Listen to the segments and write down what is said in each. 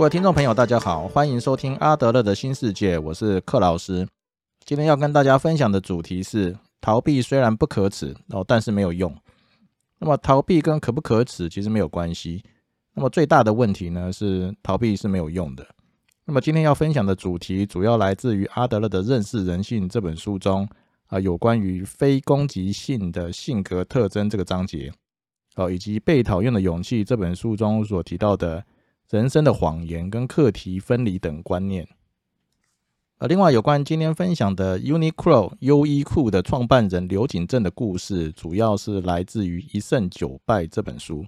各位听众朋友，大家好，欢迎收听阿德勒的新世界，我是克老师。今天要跟大家分享的主题是：逃避虽然不可耻哦，但是没有用。那么逃避跟可不可耻其实没有关系。那么最大的问题呢是逃避是没有用的。那么今天要分享的主题主要来自于阿德勒的《认识人性》这本书中啊，有关于非攻击性的性格特征这个章节哦，以及《被讨厌的勇气》这本书中所提到的。人生的谎言跟课题分离等观念。呃，另外有关今天分享的 Uniqlo 优衣库的创办人刘景正的故事，主要是来自于《一胜九败》这本书。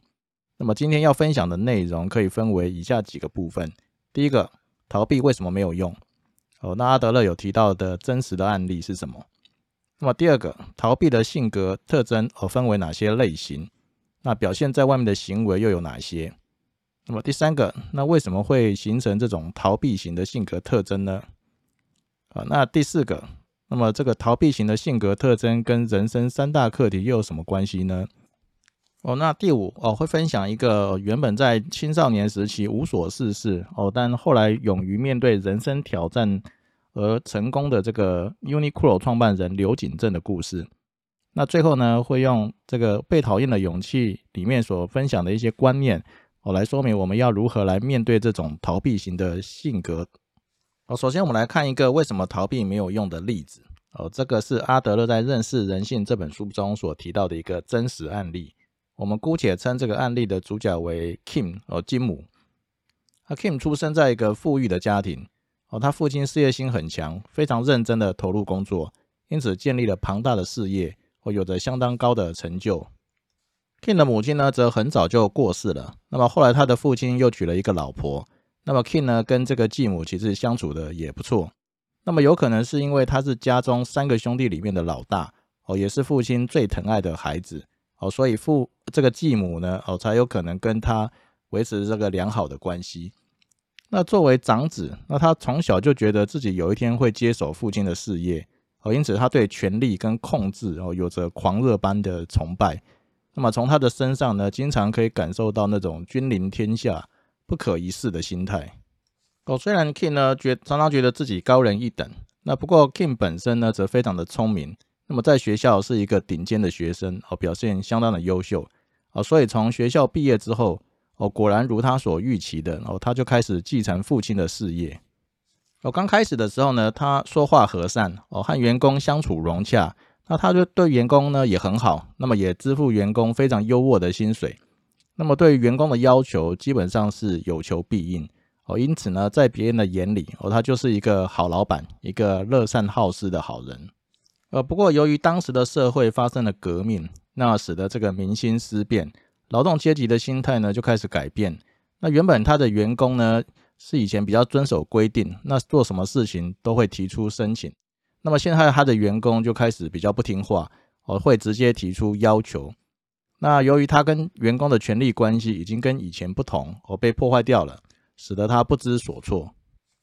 那么今天要分享的内容可以分为以下几个部分：第一个，逃避为什么没有用？哦，那阿德勒有提到的真实的案例是什么？那么第二个，逃避的性格特征哦分为哪些类型？那表现在外面的行为又有哪些？那么第三个，那为什么会形成这种逃避型的性格特征呢？啊，那第四个，那么这个逃避型的性格特征跟人生三大课题又有什么关系呢？哦，那第五哦，会分享一个原本在青少年时期无所事事哦，但后来勇于面对人生挑战而成功的这个 Uniqlo 创办人刘景正的故事。那最后呢，会用这个被讨厌的勇气里面所分享的一些观念。我来说明我们要如何来面对这种逃避型的性格。哦，首先我们来看一个为什么逃避没有用的例子。哦，这个是阿德勒在《认识人性》这本书中所提到的一个真实案例。我们姑且称这个案例的主角为 Kim 哦，金姆。他 Kim 出生在一个富裕的家庭。哦，他父亲事业心很强，非常认真的投入工作，因此建立了庞大的事业，哦，有着相当高的成就。King 的母亲呢，则很早就过世了。那么后来他的父亲又娶了一个老婆。那么 King 呢，跟这个继母其实相处的也不错。那么有可能是因为他是家中三个兄弟里面的老大哦，也是父亲最疼爱的孩子哦，所以父这个继母呢哦，才有可能跟他维持这个良好的关系。那作为长子，那他从小就觉得自己有一天会接手父亲的事业哦，因此他对权力跟控制哦，有着狂热般的崇拜。那么从他的身上呢，经常可以感受到那种君临天下、不可一世的心态。哦，虽然 King 呢觉常常觉得自己高人一等，那不过 King 本身呢则非常的聪明。那么在学校是一个顶尖的学生，哦，表现相当的优秀。哦，所以从学校毕业之后，哦，果然如他所预期的，哦，他就开始继承父亲的事业。哦，刚开始的时候呢，他说话和善，哦，和员工相处融洽。那他就对员工呢也很好，那么也支付员工非常优渥的薪水，那么对员工的要求基本上是有求必应哦，因此呢，在别人的眼里哦，他就是一个好老板，一个乐善好施的好人。呃，不过由于当时的社会发生了革命，那使得这个民心思变，劳动阶级的心态呢就开始改变。那原本他的员工呢是以前比较遵守规定，那做什么事情都会提出申请。那么现在他的员工就开始比较不听话，哦，会直接提出要求。那由于他跟员工的权力关系已经跟以前不同，哦，被破坏掉了，使得他不知所措。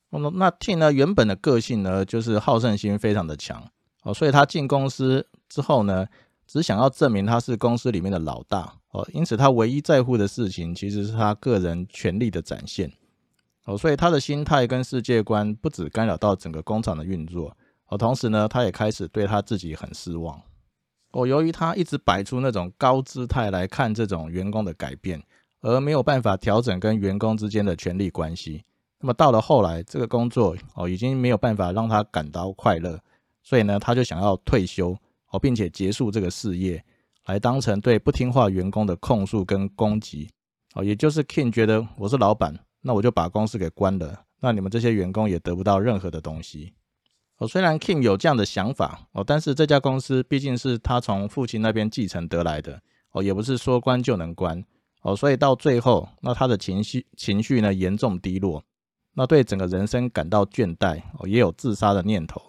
那么那 T 呢，原本的个性呢，就是好胜心非常的强，哦，所以他进公司之后呢，只想要证明他是公司里面的老大，哦，因此他唯一在乎的事情其实是他个人权力的展现，哦，所以他的心态跟世界观不止干扰到整个工厂的运作。哦，同时呢，他也开始对他自己很失望。哦，由于他一直摆出那种高姿态来看这种员工的改变，而没有办法调整跟员工之间的权力关系。那么到了后来，这个工作哦已经没有办法让他感到快乐，所以呢，他就想要退休哦，并且结束这个事业，来当成对不听话员工的控诉跟攻击。哦，也就是 King 觉得我是老板，那我就把公司给关了，那你们这些员工也得不到任何的东西。哦，虽然 King 有这样的想法哦，但是这家公司毕竟是他从父亲那边继承得来的哦，也不是说关就能关哦，所以到最后，那他的情绪情绪呢严重低落，那对整个人生感到倦怠哦，也有自杀的念头，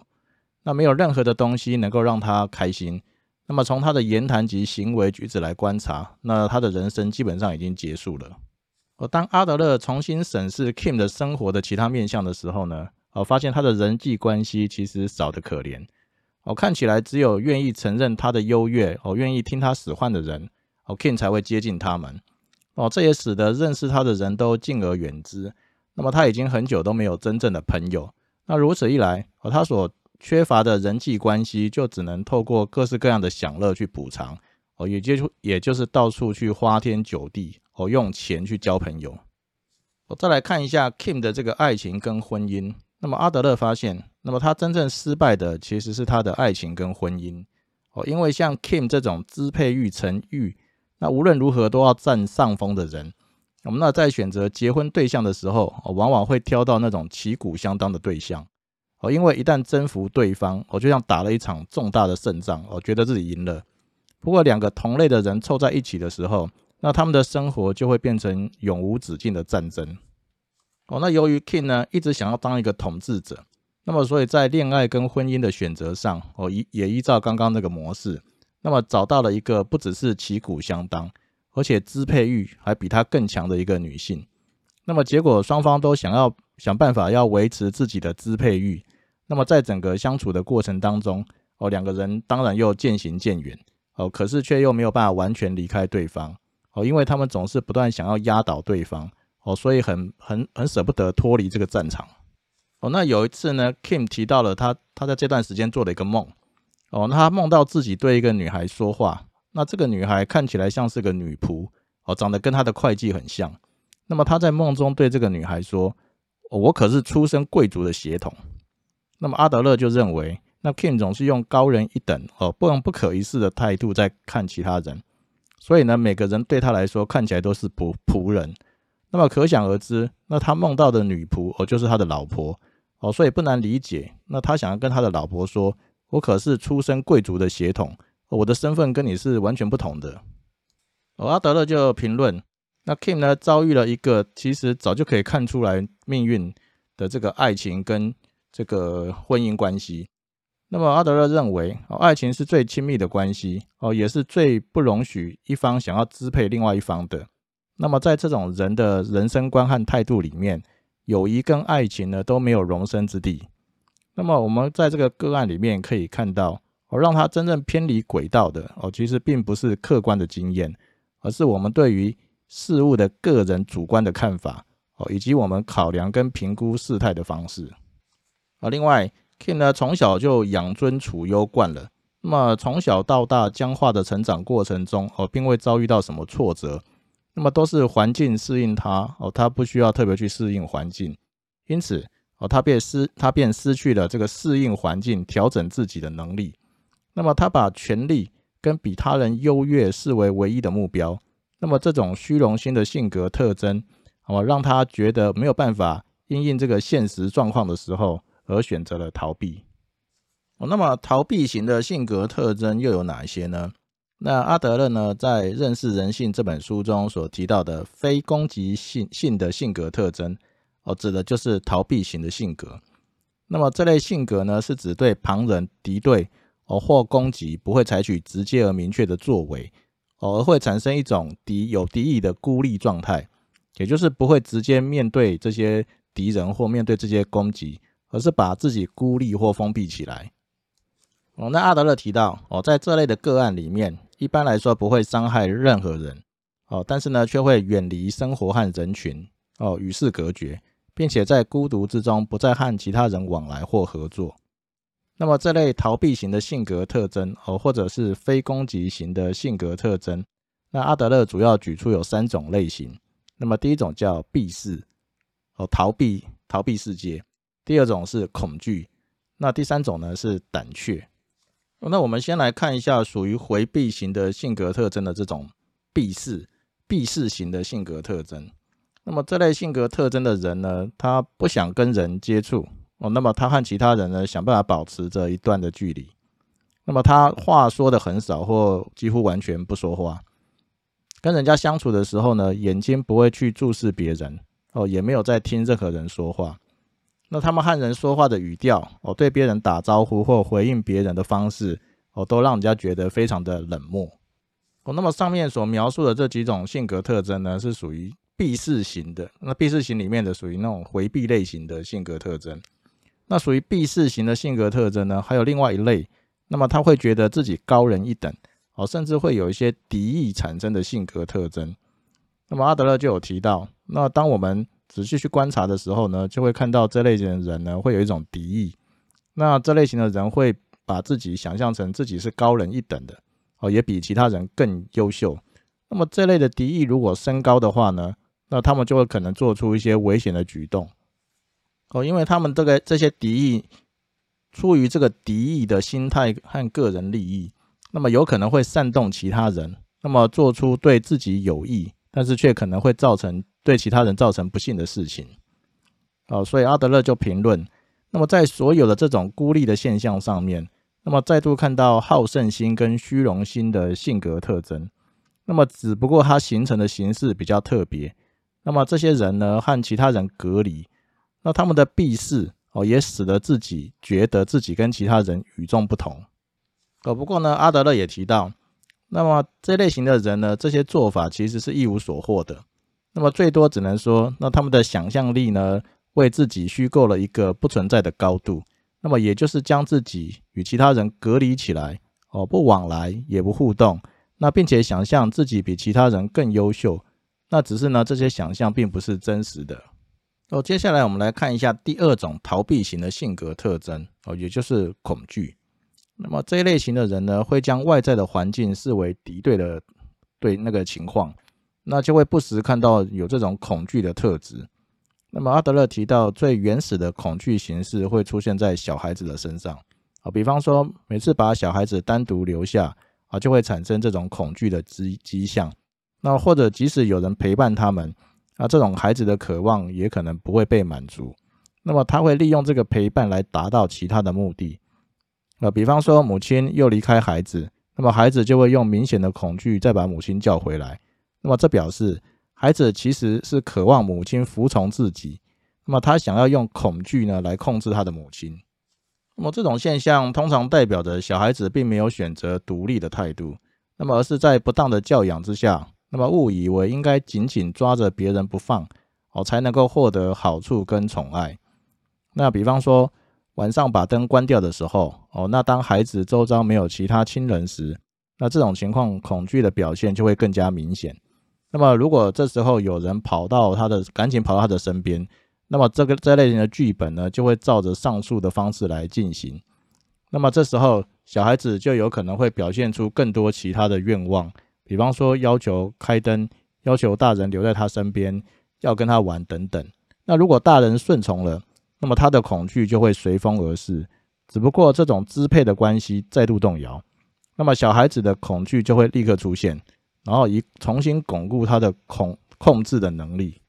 那没有任何的东西能够让他开心。那么从他的言谈及行为举止来观察，那他的人生基本上已经结束了。哦，当阿德勒重新审视 Kim 的生活的其他面向的时候呢？哦，发现他的人际关系其实少得可怜。哦，看起来只有愿意承认他的优越，哦，愿意听他使唤的人，哦，King 才会接近他们。哦，这也使得认识他的人都敬而远之。那么他已经很久都没有真正的朋友。那如此一来，哦，他所缺乏的人际关系就只能透过各式各样的享乐去补偿。哦，也就也就是到处去花天酒地，哦，用钱去交朋友。我再来看一下 Kim 的这个爱情跟婚姻。那么阿德勒发现，那么他真正失败的其实是他的爱情跟婚姻。哦，因为像 Kim 这种支配欲、成欲，那无论如何都要占上风的人，我们那在选择结婚对象的时候，哦，往往会挑到那种旗鼓相当的对象。哦，因为一旦征服对方，我就像打了一场重大的胜仗，我觉得自己赢了。不过，两个同类的人凑在一起的时候，那他们的生活就会变成永无止境的战争。哦，那由于 King 呢一直想要当一个统治者，那么所以在恋爱跟婚姻的选择上，哦依也依照刚刚那个模式，那么找到了一个不只是旗鼓相当，而且支配欲还比他更强的一个女性。那么结果双方都想要想办法要维持自己的支配欲，那么在整个相处的过程当中，哦两个人当然又渐行渐远。哦，可是却又没有办法完全离开对方哦，因为他们总是不断想要压倒对方哦，所以很很很舍不得脱离这个战场哦。那有一次呢，Kim 提到了他他在这段时间做了一个梦哦，那他梦到自己对一个女孩说话，那这个女孩看起来像是个女仆哦，长得跟他的会计很像。那么他在梦中对这个女孩说：“我可是出身贵族的血统。”那么阿德勒就认为。那 Kim 总是用高人一等哦，不能不可一世的态度在看其他人，所以呢，每个人对他来说看起来都是仆仆人。那么可想而知，那他梦到的女仆哦，就是他的老婆哦，所以不难理解。那他想要跟他的老婆说：“我可是出身贵族的血统，我的身份跟你是完全不同的。”哦，阿德勒就评论，那 Kim 呢遭遇了一个其实早就可以看出来命运的这个爱情跟这个婚姻关系。那么阿德勒认为，哦，爱情是最亲密的关系，哦，也是最不容许一方想要支配另外一方的。那么在这种人的人生观和态度里面，友谊跟爱情呢都没有容身之地。那么我们在这个个案里面可以看到，哦，让他真正偏离轨道的，哦，其实并不是客观的经验，而是我们对于事物的个人主观的看法，哦，以及我们考量跟评估事态的方式。啊，另外。kin 呢，从小就养尊处优惯了，那么从小到大僵化的成长过程中，哦，并未遭遇到什么挫折，那么都是环境适应他，哦，他不需要特别去适应环境，因此，哦，他便失他便失去了这个适应环境、调整自己的能力。那么他把权力跟比他人优越视为唯一的目标，那么这种虚荣心的性格特征，哦，让他觉得没有办法应应这个现实状况的时候。而选择了逃避。哦，那么逃避型的性格特征又有哪些呢？那阿德勒呢，在《认识人性》这本书中所提到的非攻击性性的性格特征，哦，指的就是逃避型的性格。那么这类性格呢，是指对旁人敌对哦或攻击不会采取直接而明确的作为，哦，而会产生一种敌有敌意的孤立状态，也就是不会直接面对这些敌人或面对这些攻击。而是把自己孤立或封闭起来。哦，那阿德勒提到，哦，在这类的个案里面，一般来说不会伤害任何人，哦，但是呢，却会远离生活和人群，哦，与世隔绝，并且在孤独之中不再和其他人往来或合作。那么这类逃避型的性格特征，哦，或者是非攻击型的性格特征，那阿德勒主要举出有三种类型。那么第一种叫避世，哦，逃避逃避世界。第二种是恐惧，那第三种呢是胆怯。那我们先来看一下属于回避型的性格特征的这种避世、避世型的性格特征。那么这类性格特征的人呢，他不想跟人接触哦，那么他和其他人呢想办法保持着一段的距离。那么他话说的很少或几乎完全不说话，跟人家相处的时候呢，眼睛不会去注视别人哦，也没有在听任何人说话。那他们和人说话的语调，哦，对别人打招呼或回应别人的方式，哦，都让人家觉得非常的冷漠。哦，那么上面所描述的这几种性格特征呢，是属于避世型的。那避世型里面的属于那种回避类型的性格特征。那属于避世型的性格特征呢，还有另外一类，那么他会觉得自己高人一等，哦，甚至会有一些敌意产生的性格特征。那么阿德勒就有提到，那当我们仔细去观察的时候呢，就会看到这类型的人呢，会有一种敌意。那这类型的人会把自己想象成自己是高人一等的，哦，也比其他人更优秀。那么这类的敌意如果升高的话呢，那他们就会可能做出一些危险的举动。哦，因为他们这个这些敌意，出于这个敌意的心态和个人利益，那么有可能会煽动其他人，那么做出对自己有益，但是却可能会造成对其他人造成不幸的事情。哦，所以阿德勒就评论，那么在所有的这种孤立的现象上面，那么再度看到好胜心跟虚荣心的性格特征，那么只不过它形成的形式比较特别，那么这些人呢和其他人隔离。那他们的避世哦，也使得自己觉得自己跟其他人与众不同哦。不过呢，阿德勒也提到，那么这类型的人呢，这些做法其实是一无所获的。那么最多只能说，那他们的想象力呢，为自己虚构了一个不存在的高度。那么也就是将自己与其他人隔离起来哦，不往来也不互动。那并且想象自己比其他人更优秀。那只是呢，这些想象并不是真实的。哦，接下来我们来看一下第二种逃避型的性格特征哦，也就是恐惧。那么这一类型的人呢，会将外在的环境视为敌对的对那个情况，那就会不时看到有这种恐惧的特质。那么阿德勒提到，最原始的恐惧形式会出现在小孩子的身上啊，比方说每次把小孩子单独留下啊，就会产生这种恐惧的迹迹象。那或者即使有人陪伴他们。啊这种孩子的渴望也可能不会被满足，那么他会利用这个陪伴来达到其他的目的。呃，比方说母亲又离开孩子，那么孩子就会用明显的恐惧再把母亲叫回来。那么这表示孩子其实是渴望母亲服从自己，那么他想要用恐惧呢来控制他的母亲。那么这种现象通常代表着小孩子并没有选择独立的态度，那么而是在不当的教养之下。那么误以为应该紧紧抓着别人不放哦，才能够获得好处跟宠爱。那比方说晚上把灯关掉的时候哦，那当孩子周遭没有其他亲人时，那这种情况恐惧的表现就会更加明显。那么如果这时候有人跑到他的，赶紧跑到他的身边，那么这个这类型的剧本呢，就会照着上述的方式来进行。那么这时候小孩子就有可能会表现出更多其他的愿望。比方说，要求开灯，要求大人留在他身边，要跟他玩等等。那如果大人顺从了，那么他的恐惧就会随风而逝。只不过这种支配的关系再度动摇，那么小孩子的恐惧就会立刻出现，然后以重新巩固他的恐控制的能力。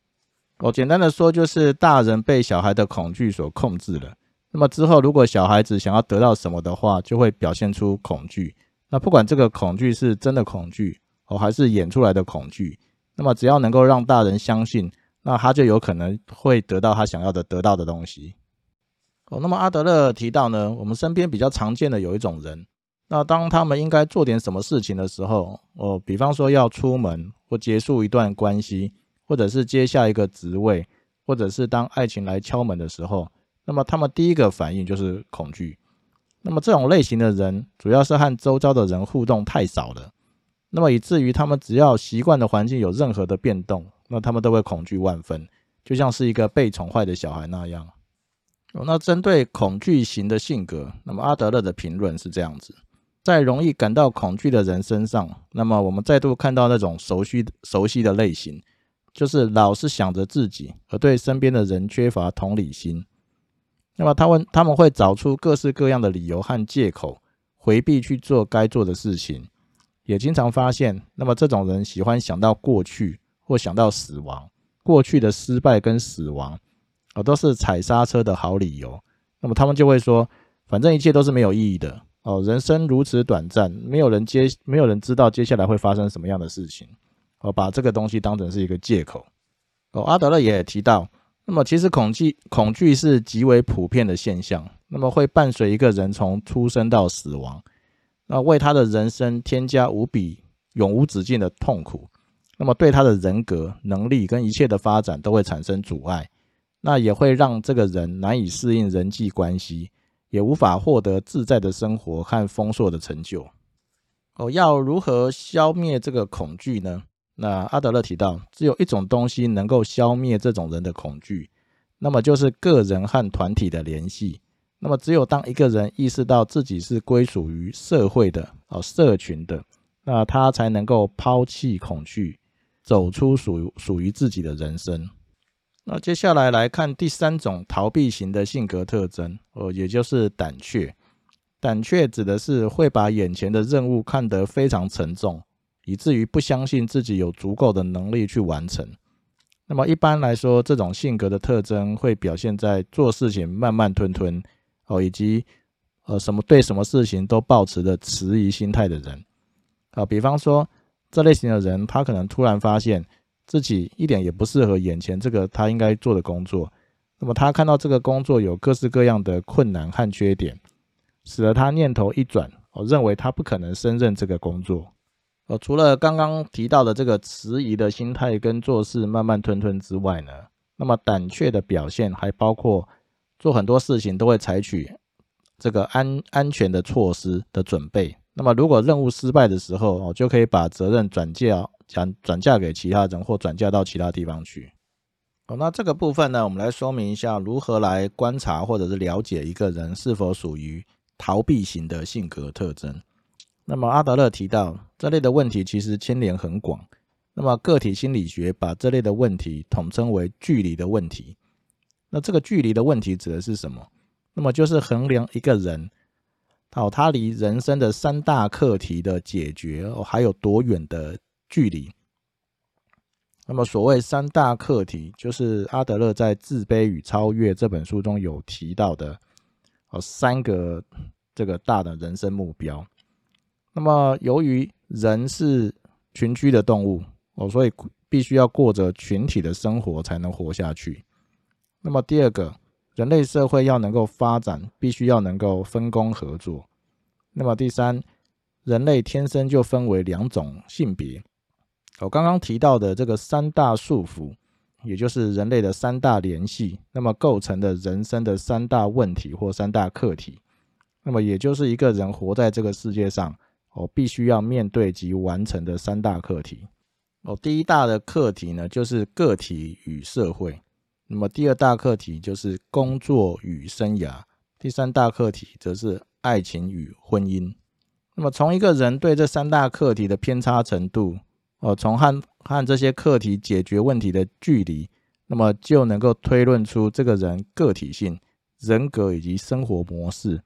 我简单的说，就是大人被小孩的恐惧所控制了。那么之后，如果小孩子想要得到什么的话，就会表现出恐惧。那不管这个恐惧是真的恐惧。哦，还是演出来的恐惧。那么，只要能够让大人相信，那他就有可能会得到他想要的得到的东西。哦，那么阿德勒提到呢，我们身边比较常见的有一种人，那当他们应该做点什么事情的时候，哦，比方说要出门或结束一段关系，或者是接下一个职位，或者是当爱情来敲门的时候，那么他们第一个反应就是恐惧。那么这种类型的人，主要是和周遭的人互动太少了。那么以至于他们只要习惯的环境有任何的变动，那他们都会恐惧万分，就像是一个被宠坏的小孩那样。哦，那针对恐惧型的性格，那么阿德勒的评论是这样子：在容易感到恐惧的人身上，那么我们再度看到那种熟悉熟悉的类型，就是老是想着自己，而对身边的人缺乏同理心。那么他们他们会找出各式各样的理由和借口，回避去做该做的事情。也经常发现，那么这种人喜欢想到过去或想到死亡，过去的失败跟死亡，哦，都是踩刹车的好理由。那么他们就会说，反正一切都是没有意义的哦，人生如此短暂，没有人接，没有人知道接下来会发生什么样的事情，哦，把这个东西当成是一个借口。哦，阿德勒也提到，那么其实恐惧恐惧是极为普遍的现象，那么会伴随一个人从出生到死亡。那为他的人生添加无比永无止境的痛苦，那么对他的人格、能力跟一切的发展都会产生阻碍，那也会让这个人难以适应人际关系，也无法获得自在的生活和丰硕的成就。哦，要如何消灭这个恐惧呢？那阿德勒提到，只有一种东西能够消灭这种人的恐惧，那么就是个人和团体的联系。那么只有当一个人意识到自己是归属于社会的哦，社群的，那他才能够抛弃恐惧，走出属属于自己的人生。那接下来来看第三种逃避型的性格特征哦，也就是胆怯。胆怯指的是会把眼前的任务看得非常沉重。以至于不相信自己有足够的能力去完成。那么一般来说，这种性格的特征会表现在做事情慢慢吞吞哦，以及呃什么对什么事情都保持着迟疑心态的人啊。比方说，这类型的人，他可能突然发现自己一点也不适合眼前这个他应该做的工作。那么他看到这个工作有各式各样的困难和缺点，使得他念头一转哦，认为他不可能胜任这个工作。呃，除了刚刚提到的这个迟疑的心态跟做事慢慢吞吞之外呢，那么胆怯的表现还包括做很多事情都会采取这个安安全的措施的准备。那么如果任务失败的时候，哦，就可以把责任转嫁转转嫁给其他人或转嫁到其他地方去。哦，那这个部分呢，我们来说明一下如何来观察或者是了解一个人是否属于逃避型的性格特征。那么阿德勒提到，这类的问题其实牵连很广。那么个体心理学把这类的问题统称为距离的问题。那这个距离的问题指的是什么？那么就是衡量一个人，哦，他离人生的三大课题的解决哦还有多远的距离。那么所谓三大课题，就是阿德勒在《自卑与超越》这本书中有提到的哦三个这个大的人生目标。那么，由于人是群居的动物哦，所以必须要过着群体的生活才能活下去。那么，第二个，人类社会要能够发展，必须要能够分工合作。那么，第三，人类天生就分为两种性别。我刚刚提到的这个三大束缚，也就是人类的三大联系，那么构成的人生的三大问题或三大课题，那么也就是一个人活在这个世界上。哦，必须要面对及完成的三大课题。哦，第一大的课题呢，就是个体与社会；那么第二大课题就是工作与生涯；第三大课题则是爱情与婚姻。那么从一个人对这三大课题的偏差程度，哦，从和和这些课题解决问题的距离，那么就能够推论出这个人个体性、人格以及生活模式。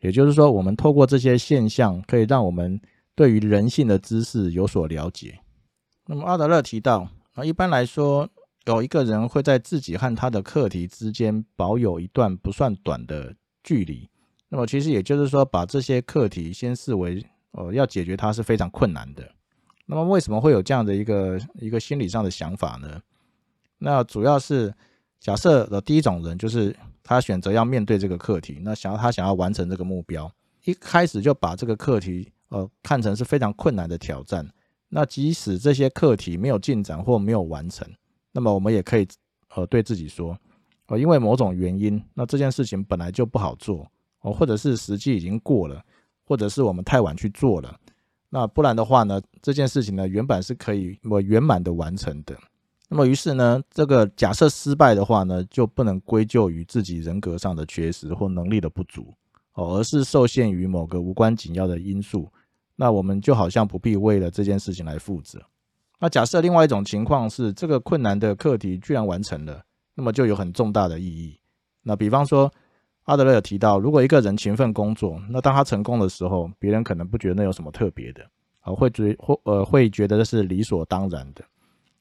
也就是说，我们透过这些现象，可以让我们对于人性的知识有所了解。那么阿德勒提到，啊，一般来说，有一个人会在自己和他的课题之间保有一段不算短的距离。那么其实也就是说，把这些课题先视为，呃，要解决它是非常困难的。那么为什么会有这样的一个一个心理上的想法呢？那主要是假设的第一种人就是。他选择要面对这个课题，那想要他想要完成这个目标，一开始就把这个课题呃看成是非常困难的挑战。那即使这些课题没有进展或没有完成，那么我们也可以呃对自己说，呃因为某种原因，那这件事情本来就不好做哦，或者是时机已经过了，或者是我们太晚去做了。那不然的话呢，这件事情呢原本是可以我圆满的完成的。那么，于是呢，这个假设失败的话呢，就不能归咎于自己人格上的缺失或能力的不足哦，而是受限于某个无关紧要的因素。那我们就好像不必为了这件事情来负责。那假设另外一种情况是，这个困难的课题居然完成了，那么就有很重大的意义。那比方说，阿德勒有提到，如果一个人勤奋工作，那当他成功的时候，别人可能不觉得那有什么特别的，啊，会觉或呃会觉得这是理所当然的。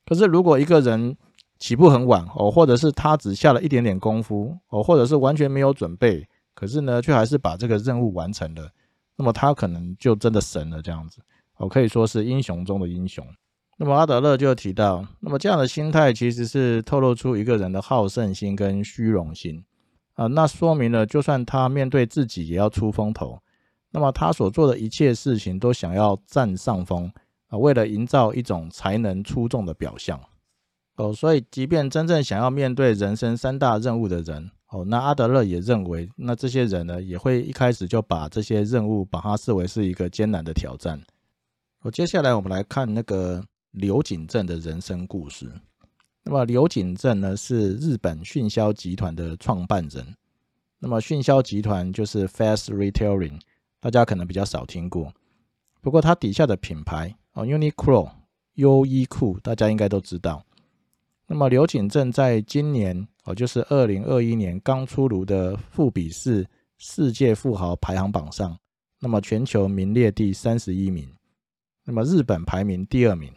可是，如果一个人起步很晚哦，或者是他只下了一点点功夫哦，或者是完全没有准备，可是呢，却还是把这个任务完成了，那么他可能就真的神了这样子哦，可以说是英雄中的英雄。那么阿德勒就提到，那么这样的心态其实是透露出一个人的好胜心跟虚荣心啊，那说明了就算他面对自己也要出风头，那么他所做的一切事情都想要占上风。啊，为了营造一种才能出众的表象，哦，所以即便真正想要面对人生三大任务的人，哦，那阿德勒也认为，那这些人呢，也会一开始就把这些任务把它视为是一个艰难的挑战。哦，接下来我们来看那个刘景正的人生故事。那么刘景正呢，是日本迅销集团的创办人。那么迅销集团就是 Fast Retailing，大家可能比较少听过。不过它底下的品牌哦，Uniqlo 优衣库，大家应该都知道。那么刘景正在今年哦，就是二零二一年刚出炉的富比士世界富豪排行榜上，那么全球名列第三十一名，那么日本排名第二名。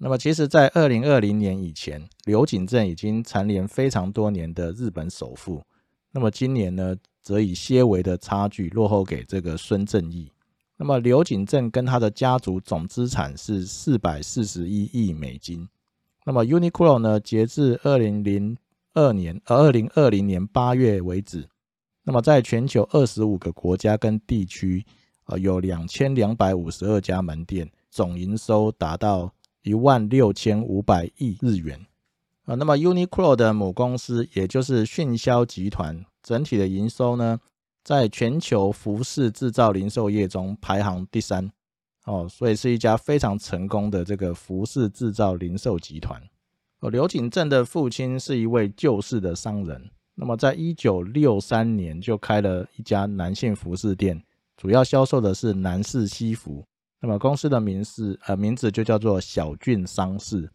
那么其实，在二零二零年以前，刘景正已经蝉联非常多年的日本首富。那么今年呢，则以些微的差距落后给这个孙正义。那么刘景正跟他的家族总资产是四百四十一亿美金。那么 Uniqlo 呢，截至二零零二年呃二零二零年八月为止，那么在全球二十五个国家跟地区，呃有两千两百五十二家门店，总营收达到。一万六千五百亿日元啊，那么 Uniqlo 的母公司，也就是迅销集团，整体的营收呢，在全球服饰制造零售业中排行第三哦，所以是一家非常成功的这个服饰制造零售集团。哦，刘景正的父亲是一位旧式的商人，那么在一九六三年就开了一家男性服饰店，主要销售的是男士西服。那么公司的名字，呃，名字就叫做小俊商事。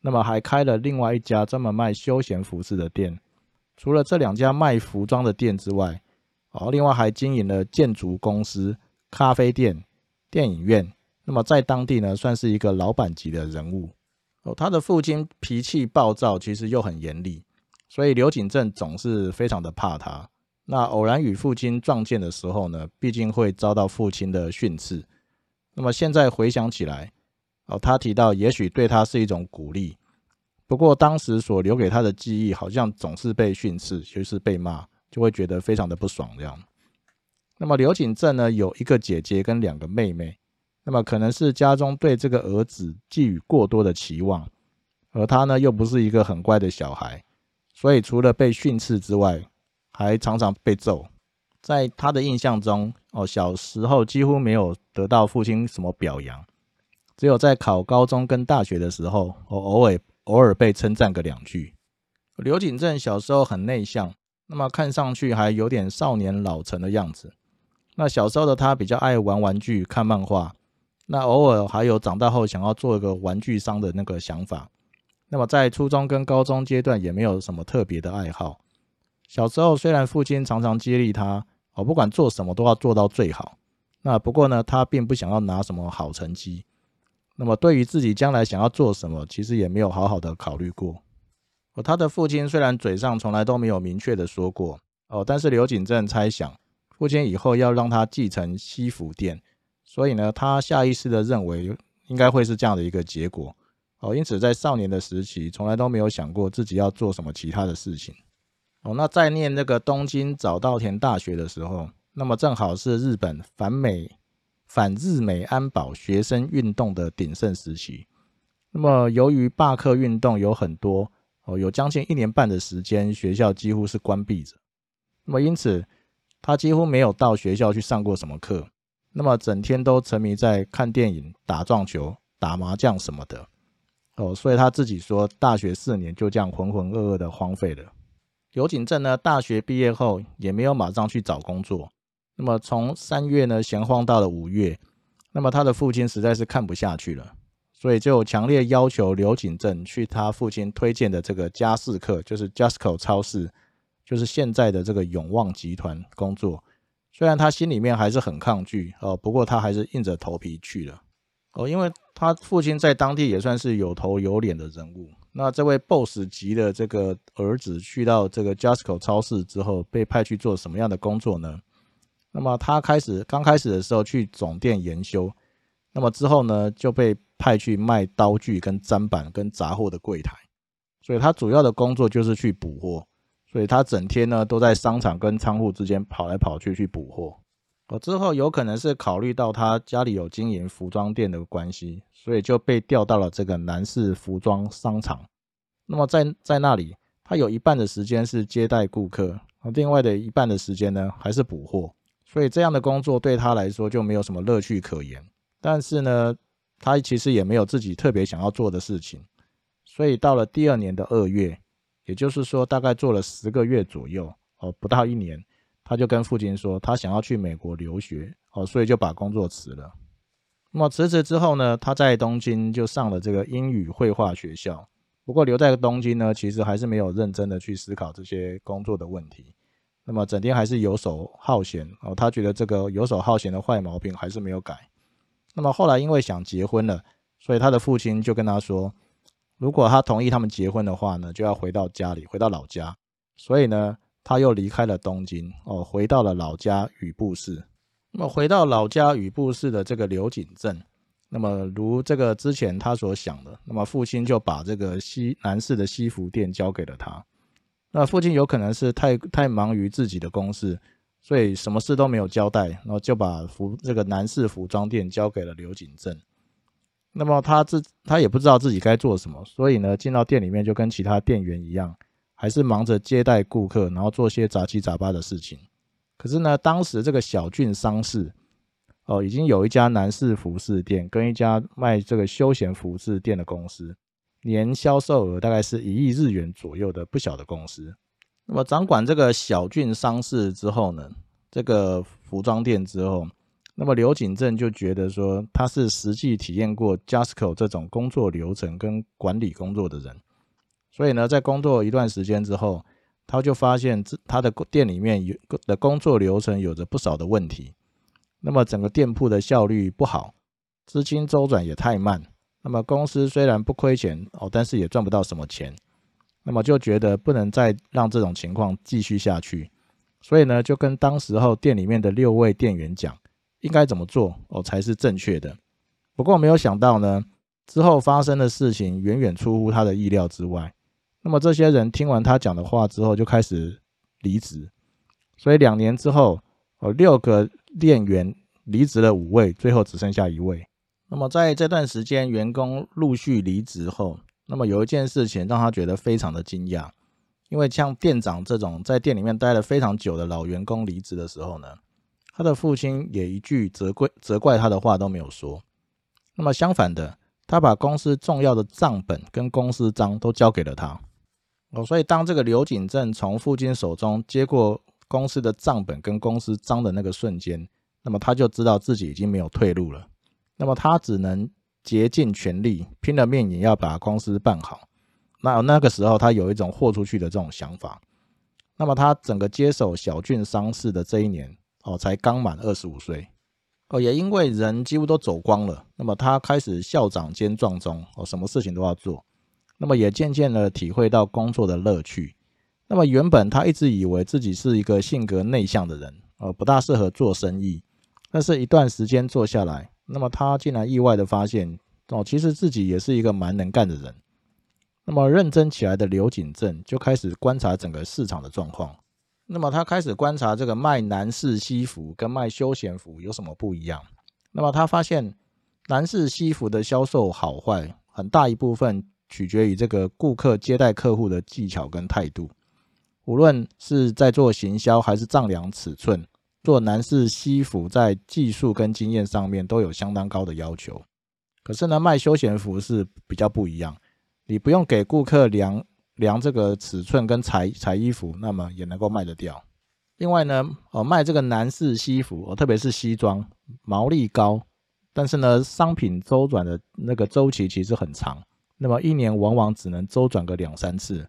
那么还开了另外一家专门卖休闲服饰的店。除了这两家卖服装的店之外，哦，另外还经营了建筑公司、咖啡店、电影院。那么在当地呢，算是一个老板级的人物。哦，他的父亲脾气暴躁，其实又很严厉，所以刘景正总是非常的怕他。那偶然与父亲撞见的时候呢，毕竟会遭到父亲的训斥。那么现在回想起来，哦，他提到也许对他是一种鼓励，不过当时所留给他的记忆好像总是被训斥，就是被骂，就会觉得非常的不爽这样。那么刘景正呢，有一个姐姐跟两个妹妹，那么可能是家中对这个儿子寄予过多的期望，而他呢又不是一个很乖的小孩，所以除了被训斥之外，还常常被揍。在他的印象中，哦，小时候几乎没有得到父亲什么表扬，只有在考高中跟大学的时候，哦，偶尔偶尔被称赞个两句。刘景正小时候很内向，那么看上去还有点少年老成的样子。那小时候的他比较爱玩玩具、看漫画，那偶尔还有长大后想要做一个玩具商的那个想法。那么在初中跟高中阶段也没有什么特别的爱好。小时候虽然父亲常常激励他。哦，不管做什么都要做到最好。那不过呢，他并不想要拿什么好成绩。那么对于自己将来想要做什么，其实也没有好好的考虑过。哦，他的父亲虽然嘴上从来都没有明确的说过哦，但是刘景正猜想，父亲以后要让他继承西服店，所以呢，他下意识的认为应该会是这样的一个结果。哦，因此在少年的时期，从来都没有想过自己要做什么其他的事情。哦，那在念那个东京早稻田大学的时候，那么正好是日本反美、反日美安保学生运动的鼎盛时期。那么由于罢课运动有很多，哦，有将近一年半的时间，学校几乎是关闭着。那么因此，他几乎没有到学校去上过什么课。那么整天都沉迷在看电影、打撞球、打麻将什么的。哦，所以他自己说，大学四年就这样浑浑噩噩的荒废了。刘景正呢，大学毕业后也没有马上去找工作。那么从三月呢闲晃到了五月，那么他的父亲实在是看不下去了，所以就强烈要求刘景正去他父亲推荐的这个佳士客，就是 Justco 超市，就是现在的这个永旺集团工作。虽然他心里面还是很抗拒哦，不过他还是硬着头皮去了哦，因为他父亲在当地也算是有头有脸的人物。那这位 boss 级的这个儿子去到这个 Jasco 超市之后，被派去做什么样的工作呢？那么他开始刚开始的时候去总店研修，那么之后呢就被派去卖刀具、跟砧板、跟杂货的柜台，所以他主要的工作就是去补货，所以他整天呢都在商场跟仓库之间跑来跑去去补货。我，之后有可能是考虑到他家里有经营服装店的关系，所以就被调到了这个男士服装商场。那么在在那里，他有一半的时间是接待顾客，另外的一半的时间呢还是补货。所以这样的工作对他来说就没有什么乐趣可言。但是呢，他其实也没有自己特别想要做的事情，所以到了第二年的二月，也就是说大概做了十个月左右，哦，不到一年，他就跟父亲说他想要去美国留学，哦，所以就把工作辞了。那么辞职之后呢，他在东京就上了这个英语绘画学校。不过留在东京呢，其实还是没有认真的去思考这些工作的问题。那么整天还是游手好闲哦，他觉得这个游手好闲的坏毛病还是没有改。那么后来因为想结婚了，所以他的父亲就跟他说，如果他同意他们结婚的话呢，就要回到家里，回到老家。所以呢，他又离开了东京哦，回到了老家宇部市。那么回到老家宇部市的这个柳井镇，那么如这个之前他所想的，那么父亲就把这个西南市的西服店交给了他。那父亲有可能是太太忙于自己的公事，所以什么事都没有交代，然后就把服这个南市服装店交给了刘景镇。那么他自他也不知道自己该做什么，所以呢进到店里面就跟其他店员一样，还是忙着接待顾客，然后做些杂七杂八的事情。可是呢，当时这个小郡商事哦，已经有一家男士服饰店跟一家卖这个休闲服饰店的公司，年销售额大概是一亿日元左右的不小的公司。那么掌管这个小郡商事之后呢，这个服装店之后，那么刘景正就觉得说他是实际体验过 Jasco 这种工作流程跟管理工作的人，所以呢，在工作一段时间之后。他就发现，他的店里面有的工作流程有着不少的问题，那么整个店铺的效率不好，资金周转也太慢。那么公司虽然不亏钱哦，但是也赚不到什么钱。那么就觉得不能再让这种情况继续下去，所以呢，就跟当时候店里面的六位店员讲，应该怎么做哦才是正确的。不过没有想到呢，之后发生的事情远远出乎他的意料之外。那么这些人听完他讲的话之后，就开始离职。所以两年之后，哦，六个店员离职了五位，最后只剩下一位。那么在这段时间，员工陆续离职后，那么有一件事情让他觉得非常的惊讶，因为像店长这种在店里面待了非常久的老员工离职的时候呢，他的父亲也一句责怪责怪他的话都没有说。那么相反的，他把公司重要的账本跟公司章都交给了他。哦，所以当这个刘景正从父亲手中接过公司的账本跟公司章的那个瞬间，那么他就知道自己已经没有退路了。那么他只能竭尽全力，拼了命也要把公司办好。那那个时候他有一种豁出去的这种想法。那么他整个接手小俊商事的这一年，哦，才刚满二十五岁。哦，也因为人几乎都走光了，那么他开始校长兼壮中，哦，什么事情都要做。那么也渐渐的体会到工作的乐趣。那么原本他一直以为自己是一个性格内向的人，呃，不大适合做生意。但是，一段时间做下来，那么他竟然意外的发现，哦，其实自己也是一个蛮能干的人。那么认真起来的刘景正就开始观察整个市场的状况。那么他开始观察这个卖男士西服跟卖休闲服有什么不一样。那么他发现，男士西服的销售好坏，很大一部分。取决于这个顾客接待客户的技巧跟态度，无论是在做行销还是丈量尺寸，做男士西服在技术跟经验上面都有相当高的要求。可是呢，卖休闲服是比较不一样，你不用给顾客量量这个尺寸跟裁裁衣服，那么也能够卖得掉。另外呢，哦，卖这个男士西服，哦，特别是西装，毛利高，但是呢，商品周转的那个周期其实很长。那么一年往往只能周转个两三次，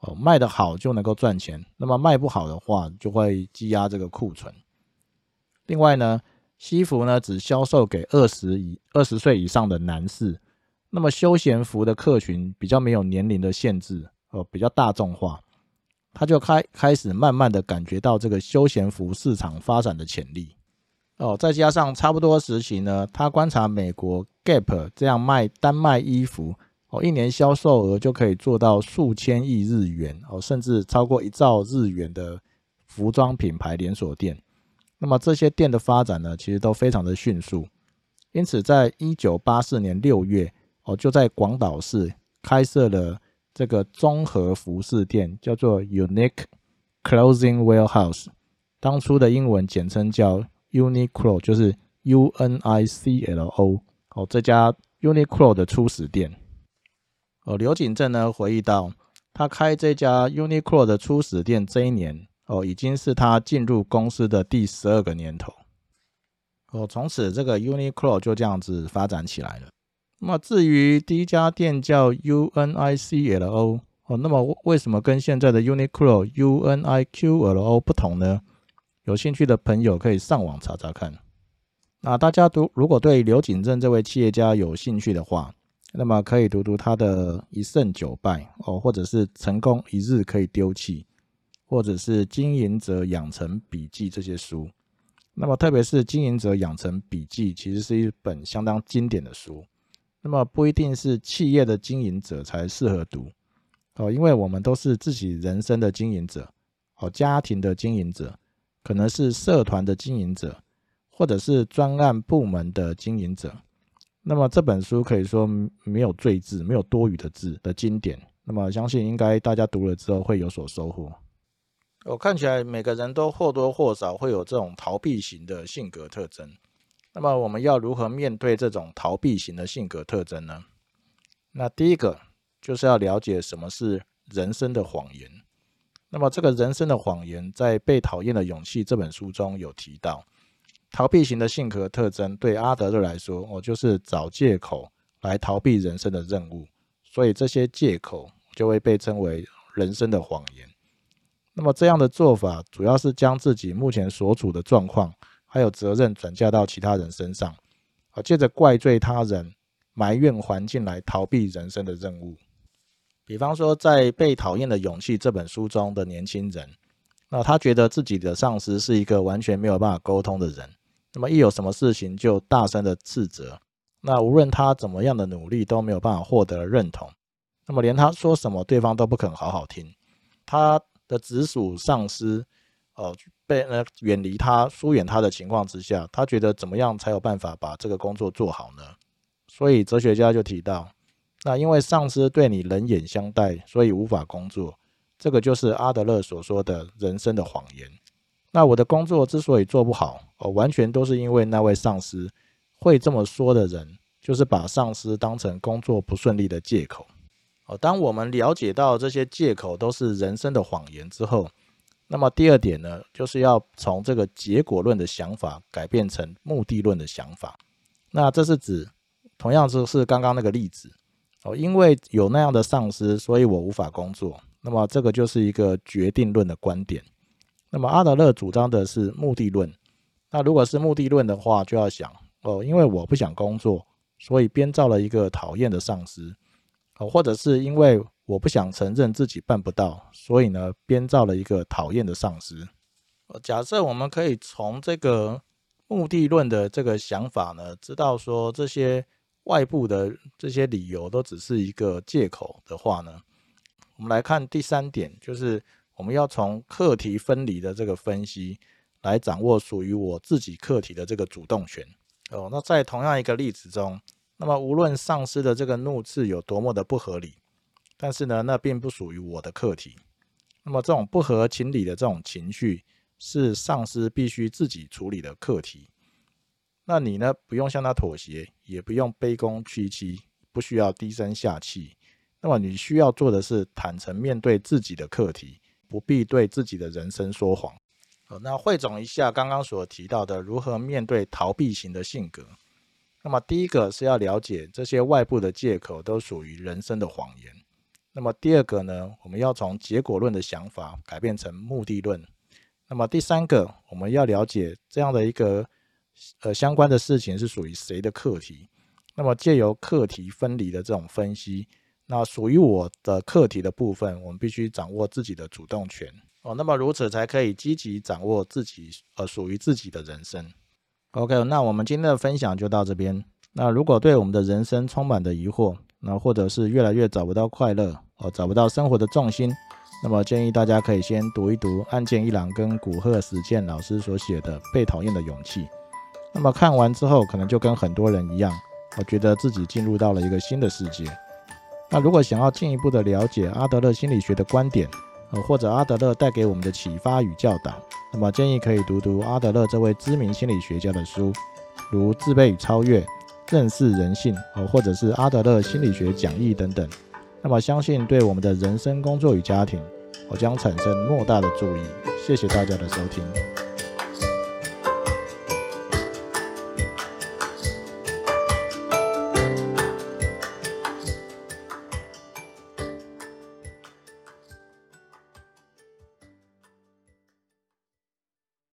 哦，卖得好就能够赚钱，那么卖不好的话就会积压这个库存。另外呢，西服呢只销售给二十以二十岁以上的男士，那么休闲服的客群比较没有年龄的限制，哦，比较大众化，他就开开始慢慢的感觉到这个休闲服市场发展的潜力。哦，再加上差不多时期呢，他观察美国 Gap 这样卖单卖衣服。哦，一年销售额就可以做到数千亿日元哦，甚至超过一兆日元的服装品牌连锁店。那么这些店的发展呢，其实都非常的迅速。因此，在一九八四年六月，哦，就在广岛市开设了这个综合服饰店，叫做 Unique Clothing Warehouse。当初的英文简称叫 Uniqlo，就是 U N I C L O。哦这家 Uniqlo 的初始店。哦，刘景正呢回忆到，他开这家 Uniqlo 的初始店这一年，哦已经是他进入公司的第十二个年头。哦，从此这个 Uniqlo 就这样子发展起来了。那么至于第一家店叫 UNICLO，哦，那么为什么跟现在的 Uniqlo UNIQLO 不同呢？有兴趣的朋友可以上网查查看。那大家读如果对刘景正这位企业家有兴趣的话，那么可以读读他的一胜九败哦，或者是成功一日可以丢弃，或者是经营者养成笔记这些书。那么，特别是《经营者养成笔记》，其实是一本相当经典的书。那么，不一定是企业的经营者才适合读哦，因为我们都是自己人生的经营者，哦，家庭的经营者，可能是社团的经营者，或者是专案部门的经营者。那么，这本书可以说没有赘字，没有多余的字的经典。那么，相信应该大家读了之后会有所收获。我看起来每个人都或多或少会有这种逃避型的性格特征。那么我们要如何面对这种逃避型的性格特征呢？那第一个就是要了解什么是人生的谎言。那么这个人生的谎言在《被讨厌的勇气》这本书中有提到，逃避型的性格特征对阿德勒来说，我就是找借口来逃避人生的任务，所以这些借口就会被称为人生的谎言。那么这样的做法，主要是将自己目前所处的状况还有责任转嫁到其他人身上，啊，借着怪罪他人、埋怨环境来逃避人生的任务。比方说，在《被讨厌的勇气》这本书中的年轻人，那他觉得自己的上司是一个完全没有办法沟通的人，那么一有什么事情就大声的斥责，那无论他怎么样的努力都没有办法获得认同，那么连他说什么对方都不肯好好听，他。的直属上司，哦，被呃远离他、疏远他的情况之下，他觉得怎么样才有办法把这个工作做好呢？所以哲学家就提到，那因为上司对你冷眼相待，所以无法工作。这个就是阿德勒所说的人生的谎言。那我的工作之所以做不好，哦，完全都是因为那位上司会这么说的人，就是把上司当成工作不顺利的借口。哦，当我们了解到这些借口都是人生的谎言之后，那么第二点呢，就是要从这个结果论的想法改变成目的论的想法。那这是指，同样就是刚刚那个例子哦，因为有那样的上司，所以我无法工作。那么这个就是一个决定论的观点。那么阿德勒主张的是目的论。那如果是目的论的话，就要想哦，因为我不想工作，所以编造了一个讨厌的上司。或者是因为我不想承认自己办不到，所以呢，编造了一个讨厌的上司。假设我们可以从这个目的论的这个想法呢，知道说这些外部的这些理由都只是一个借口的话呢，我们来看第三点，就是我们要从课题分离的这个分析来掌握属于我自己课题的这个主动权。哦，那在同样一个例子中。那么，无论上司的这个怒斥有多么的不合理，但是呢，那并不属于我的课题。那么，这种不合情理的这种情绪，是上司必须自己处理的课题。那你呢，不用向他妥协，也不用卑躬屈膝，不需要低声下气。那么，你需要做的是坦诚面对自己的课题，不必对自己的人生说谎。好，那汇总一下刚刚所提到的，如何面对逃避型的性格。那么第一个是要了解这些外部的借口都属于人生的谎言。那么第二个呢，我们要从结果论的想法改变成目的论。那么第三个，我们要了解这样的一个呃相关的事情是属于谁的课题。那么借由课题分离的这种分析，那属于我的课题的部分，我们必须掌握自己的主动权哦。那么如此才可以积极掌握自己呃属于自己的人生。OK，那我们今天的分享就到这边。那如果对我们的人生充满的疑惑，那或者是越来越找不到快乐，哦，找不到生活的重心，那么建议大家可以先读一读岸见一郎跟古贺实健老师所写的《被讨厌的勇气》。那么看完之后，可能就跟很多人一样，我觉得自己进入到了一个新的世界。那如果想要进一步的了解阿德勒心理学的观点，呃，或者阿德勒带给我们的启发与教导。那么建议可以读读阿德勒这位知名心理学家的书，如《自卑与超越》《认识人性哦，或者是阿德勒心理学讲义等等。那么相信对我们的人生、工作与家庭，我将产生莫大的注意。谢谢大家的收听。